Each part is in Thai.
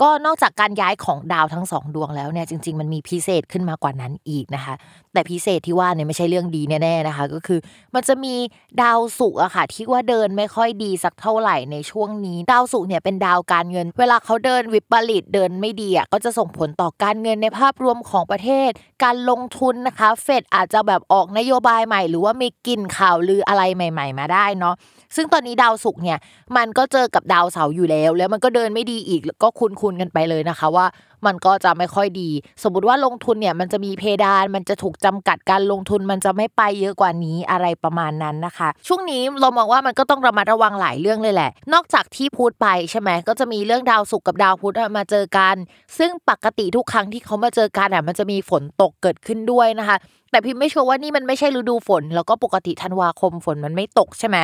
ก็นอกจากการย้ายของดาวทั้งสองดวงแล้วเนี่ยจริง ๆ มันมีพิเศษขึ้นมากว่านั้นอีกนะคะ แต่พิเศษที่ว่าเนี่ยไม่ใช่เรื่องดีแน่ๆนะคะ ก็คือ มันจะมีดาวศุกร์อะค่ะ ที่ว่าเดินไม่ค่อยดีสักเท่าไหร่ในช่วงนี้ ดาวศุกร์เนี่ยเป็นดาวการเงิน เวลาเขาเดินวิปริตเดินไม่ดีอะก็จะส่งผลต่อการเงินในภาพรวมของประเทศ การลงทุนนะคะ เฟดอาจจะแบบออกนโยบายใหม่ หรือว่ามีกลิ่นข่าวลืออะไรใหม่ ๆ มาได้เนาะซึ่งตอนนี้ดาวศุกร์เนี่ยมันก็เจอกับดาวเสาร์อยู่แล้ว แล้วมันก็เดินไม่ดีอีกก็คุุ้ณกันไปเลยนะคะว่า มันก็จะไม่ค่อยดี สมมติว่าลงทุนเนี่ยมันจะมีเพดานมันจะถูกจำกัดการลงทุนมันจะไม่ไปเยอะกว่านี้อะไรประมาณนั้นนะคะ ช่วงนี้เรามองว่ามันก็ต้องระมัดระวังหลายเรื่องเลยแหละ นอกจากที่พูดไปใช่ไหมก็จะมีเรื่องดาวศุกร์กับดาวพุธมาเจอกัน ซึ่งปกติทุกครั้งที่เขามาเจอกันอะมันจะมีฝนตกเกิดขึ้นด้วยนะคะแต่พิมไม่เชัวร์ว่านี่มันไม่ใช่ฤดูฝน แล้วก็ปกติธันวาคมฝนมันไม่ตกใช่ไหม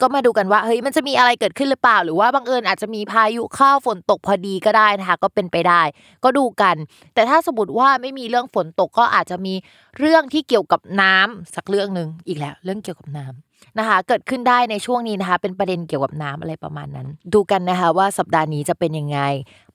ก็มาดูกันว่าเฮ้ยมันจะมีอะไรเกิดขึ้นหรือเปล่า หรือว่าบังเอิญอาจจะมีพายุเข้าฝนตกพอดีก็ได้นะคะก็เป็นไปได้ก็ดูกัน แต่ถ้าสมมติว่าไม่มีเรื่องฝนตกก็อาจจะมีเรื่องที่เกี่ยวกับน้ำสักเรื่องหนึ่งอีกแล้ว เรื่องเกี่ยวกับน้ำนะคะ เกิดขึ้นได้ในช่วงนี้นะคะ เป็นประเด็นเกี่ยวกับน้ำอะไรประมาณนั้น ดูกันนะคะว่าสัปดาห์นี้จะเป็นยังไง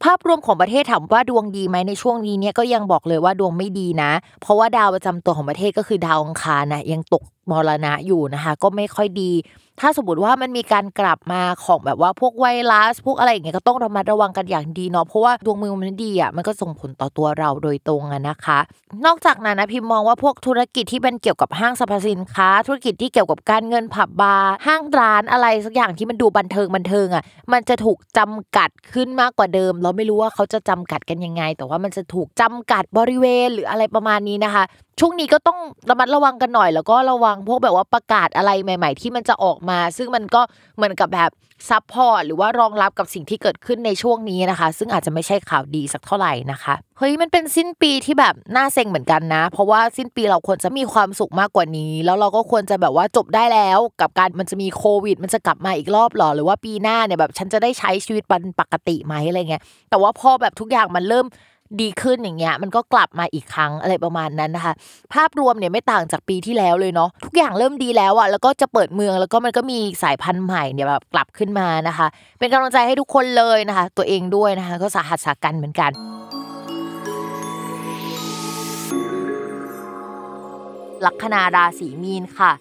ภาพรวมของประเทศถามว่าดวงดีไหมในช่วงนี้เนี่ยก็ยังบอกเลยว่าดวงไม่ดีนะ เพราะว่าดาวประจำตัวของประเทศก็คือดาวอังคารนะยังตกมรณะอยู่นะคะ ก็ไม่ค่อยดี ถ้าสมมติว่ามันมีการกลับมาของแบบว่าพวกไวรัส พวกอะไรอย่างเงี้ยก็ต้องระมัดระวังกันอย่างดีเนาะเพราะว่าดวงมือมันดีอะมันก็ส่งผลต่อตัวเราโดยตรงอะนะคะ นอกจากนั้นนะพิมมองว่าพวกธุรกิจที่เป็นเกี่ยวกับห้างสรรพสินค้า ธุรกิจที่เกี่ยวกับการเงินผับบาร์ห้างร้านอะไรสักอย่างที่มันดูบันเทิงบันเทิงอะมันจะถูกจำกัดขึ้นมากกว่าเดิม เราไม่รู้ว่าเขาจะจำกัดกันยังไง แต่ว่ามันจะถูกจำกัดบริเวณหรืออะไรประมาณนี้นะคะ ช่วงนี้ก็ต้องระมัดระวังกันหน่อย แล้วก็ระวังพวกแบบว่าประกาศอะไรใหม่ ๆ ที่มันจะออกมา ซึ่งมันก็เหมือนกับแบบซับพอร์ตหรือว่ารองรับกับสิ่งที่เกิดขึ้นในช่วงนี้นะคะ ซึ่งอาจจะไม่ใช่ข่าวดีสักเท่าไหร่นะคะเฮ้ยมันเป็นสิ้นปีที่แบบน่าเซ็งเหมือนกันนะ เพราะว่าสิ้นปีเราควรจะมีความสุขมากกว่านี้ แล้วเราก็ควรจะแบบว่าจบได้แล้ว กับการมันจะมีโควิด มันจะกลับมาอีกรอบหรอหรือว่าปีหน้าเนี่ยแบบฉันจะได้ใช้ชีวิตเป็นปกติไหมอะไรเงี้ยแต่ว่าพอแบบทุกอย่างมันเริ่ม ดีขึ้นอย่างเงี้ยมันก็กลับมาอีกครั้งอะไรประมาณนั้นนะคะ ภาพรวมเนี่ยไม่ต่างจากปีที่แล้วเลยเนาะทุกอย่างเริ่มดีแล้วอะ่ะแล้วก็จะเปิดเมืองแล้วก็มันก็มีสายพันธุ์ใหม่เนี่ยแบบกลับขึ้นมานะคะ เป็นกำลังใจให้ทุกคนเลยนะคะ ตัวเองด้วยนะคะ ก็สาหัสสากันเหมือนกันลัคนาราศีมีนค่ะ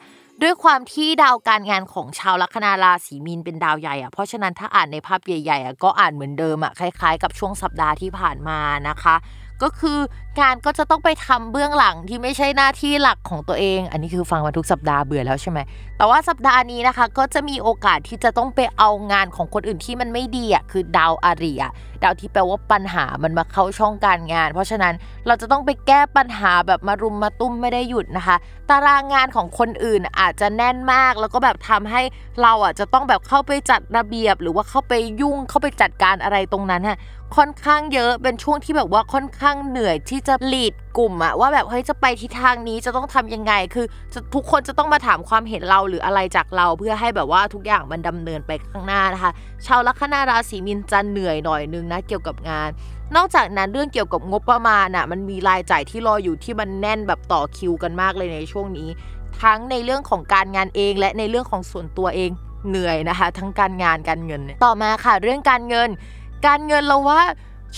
ด้วยความที่ดาวการงานของชาวลัคนาราศีมีนเป็นดาวใหญ่อะเพราะฉะนั้นถ้าอ่านในภาพใหญ่ๆอะก็อ่านเหมือนเดิมอะคล้าย ๆ กับช่วงสัปดาห์ที่ผ่านมานะคะ ก็คืองานก็จะต้องไปทำเบื้องหลังที่ไม่ใช่หน้าที่หลักของตัวเอง อันนี้คือฟังมาทุกสัปดาห์เบื่อแล้วใช่ไหม แต่ว่าสัปดาห์นี้นะคะ ก็จะมีโอกาสที่จะต้องไปเอางานของคนอื่นที่มันไม่ดีอะคือดาวอารีอะดาวที่แปลว่าปัญหามันมาเข้าช่องการงาน เพราะฉะนั้นเราจะต้องไปแก้ปัญหาแบบมารุมมาตุ้มไม่ได้หยุดนะคะ ตารางงานของคนอื่นอาจจะแน่นมาก แล้วก็แบบทำให้เราอะจะต้องแบบเข้าไปจัดระเบียบ หรือว่าเข้าไปยุ่งเข้าไปจัดการอะไรตรงนั้นฮะค่อนข้างเยอะเป็นช่วงที่แบบว่าค่อนข้างเหนื่อยที่จะหลีดกลุ่มอะว่าแบบเฮ้ยจะไปทิศทางนี้จะต้องทำยังไง คือทุกคนจะต้องมาถามความเห็นเราหรืออะไรจากเราเพื่อให้แบบว่าทุกอย่างมันดำเนินไปข้างหน้านะคะ ชาวลัคนาราศีมินจะเหนื่อยหน่อยนึงนะเกี่ยวกับงาน นอกจากนั้นเรื่องเกี่ยวกับงบประมาณอะมันมีรายจ่ายที่รออยู่ที่มันแน่นแบบต่อคิวกันมากเลยในช่วงนี้ ทั้งในเรื่องของการงานเองและในเรื่องของส่วนตัวเองเหนื่อยนะคะ ทั้งการงานการเงิน ต่อมาค่ะ เรื่องการเงิน การเงินเราว่า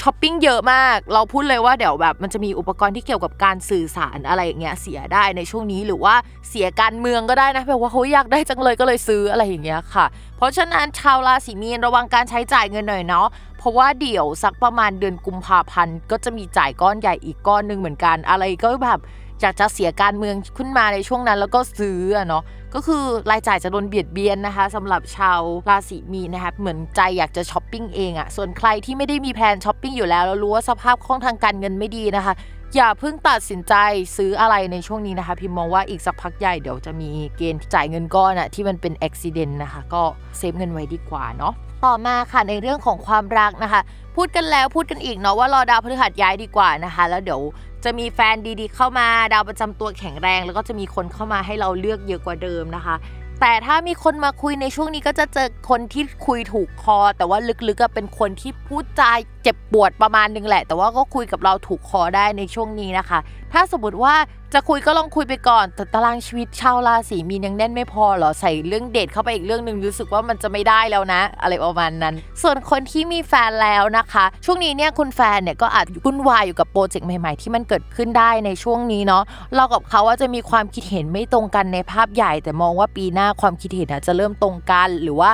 ช้อปปิ้งเยอะมาก เราพูดเลยว่าเดี๋ยวแบบมันจะมีอุปกรณ์ที่เกี่ยวกับการสื่อสารอะไรอย่างเงี้ยเสียได้ในช่วงนี้หรือว่าเสียการเมืองก็ได้นะแบบว่าเขาอยากได้จังเลยก็เลยซื้ออะไรอย่างเงี้ยค่ะ เพราะฉะนั้นชาวราศีมีนระวังการใช้จ่ายเงินหน่อยเนาะเพราะว่าเดี๋ยวสักประมาณเดือนกุมภาพันธ์ก็จะมีจ่ายก้อนใหญ่อีกก้อนหนึ่งเหมือนกันอะไรก็แบบอยากจะเสียการเมืองขึ้นมาในช่วงนั้นแล้วก็ซื้อเนาะ ก็คือรายจ่ายจะโดนเบียดเบียนนะคะสำหรับชาวราศีมีนนะคะเหมือนใจอยากจะช้อปปิ้งเองอะส่วนใครที่ไม่ได้มีแผนช้อปปิ้งอยู่แล้วแล้วรู้ว่าสภาพคล่องทางการเงินไม่ดีนะคะอย่าเพิ่งตัดสินใจซื้ออะไรในช่วงนี้นะคะ พิมมองว่าอีกสักพักใหญ่เดี๋ยวจะมีเกณฑ์จ่ายเงินก้อนอะที่มันเป็นอุบิเหตุนะคะ ก็เซฟเงินไว้ดีกว่าเนาะ ต่อมาค่ะในเรื่องของความรักนะคะ พูดกันแล้วพูดกันอีกเนาะว่ารอดาวพฤหัสย้ายดีกว่านะคะ แล้วเดี๋ยวจะมีแฟนดีๆ เข้ามาดาวประจำตัวแข็งแรง แล้วก็จะมีคนเข้ามาให้เราเลือกเยอะกว่าเดิมนะคะ แต่ถ้ามีคนมาคุยในช่วงนี้ก็จะเจอคนที่คุยถูกคอ แต่ว่าลึกๆก็เป็นคนที่พูดจาเจ็บปวดประมาณนึงแหละ แต่ว่าก็คุยกับเราถูกคอได้ในช่วงนี้นะคะ ถ้าสมมติว่า จะคุยก็ลองคุยไปก่อน แต่ตารางชีวิตชาวราศีมีนยังแน่นไม่พอเหรอใส่เรื่องเดทเข้าไปอีกเรื่องหนึ่งรู้สึกว่ามันจะไม่ได้แล้วนะ อะไรประมาณนั้น ส่วนคนที่มีแฟนแล้วนะคะ ช่วงนี้เนี่ยคุณแฟนเนี่ยก็อาจวุ่นวายอยู่กับโปรเจกต์ใหม่ๆ ที่มันเกิดขึ้นได้ในช่วงนี้เนาะเรากับเขาว่าจะมีความคิดเห็นไม่ตรงกันในภาพใหญ่ แต่มองว่าปีหน้าความคิดเห็นจะเริ่มตรงกันหรือว่า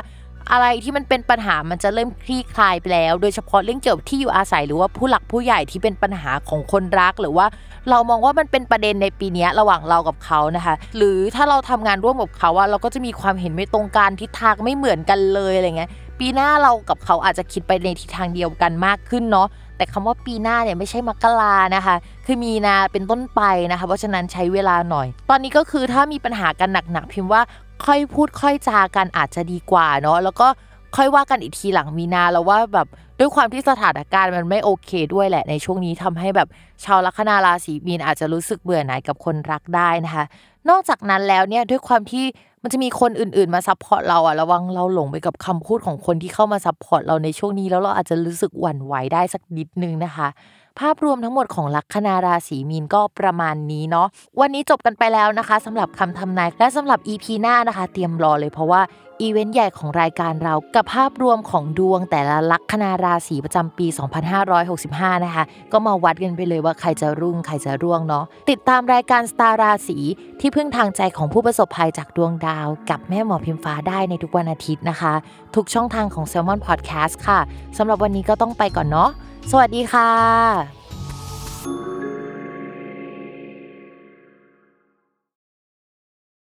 อะไรที่มันเป็นปัญหามันจะเริ่มคลี่คลายไปแล้ว โดยเฉพาะเรื่องเกี่ยวกับที่อยู่อาศัยหรือว่าผู้หลักผู้ใหญ่ที่เป็นปัญหาของคนรัก หรือว่าเรามองว่ามันเป็นประเด็นในปีนี้ระหว่างเรากับเขานะคะ หรือถ้าเราทำงานร่วมกับเขาว่าเราก็จะมีความเห็นไม่ตรงกันทิศทางไม่เหมือนกันเลยอะไรเงี้ยปีหน้าเรากับเขาอาจจะคิดไปในทิศทางเดียวกันมากขึ้นเนาะแต่คำว่าปีหน้าเนี่ยไม่ใช่มกรานะคะ คือมีนาเป็นต้นไปนะคะ เพราะฉะนั้นใช้เวลาหน่อย ตอนนี้ก็คือถ้ามีปัญหากันหนักๆพิมพ์ว่า ค่อยพูดค่อยจากันอาจจะดีกว่าเนาะแล้วก็ค่อยว่ากันอีกทีหลังมีนาแล้วว่าแบบด้วยความที่สถานการณ์มันไม่โอเคด้วยแหละในช่วงนี้ทำให้แบบชาวลัคนาราศีมีนอาจจะรู้สึกเบื่อหน่ายกับคนรักได้นะคะ นอกจากนั้นแล้วเนี่ยด้วยความที่มันจะมีคนอื่นๆมา support เราอะระวังเราหลงไปกับคำพูดของคนที่เข้ามา support เราในช่วงนี้แล้วเราอาจจะรู้สึกหวั่นไหวได้สักนิดนึงนะคะ ภาพรวมทั้งหมดของลัคนาราศีมีนก็ประมาณนี้เนาะวันนี้จบกันไปแล้วนะคะสำหรับคำทำนายและสำหรับ EP หน้านะคะ เตรียมรอเลยเพราะว่า อีเวนต์ใหญ่ของรายการเรากับภาพรวมของดวงแต่ละลัคนาราศีประจำปี 2565 นะคะ ก็มาวัดกันไปเลยว่าใครจะรุ่งใครจะร่วงเนาะติดตามรายการสตาร์ราศีที่พึ่งทางใจของผู้ประสบภัยจากดวงดาว กับแม่หมอพิมฟ้าได้ในทุกวันอาทิตย์นะคะ ทุกช่องทางของ Salmon Podcast ค่ะสำหรับวันนี้ก็ต้องไปก่อนเนาะสวัสดีค่ะ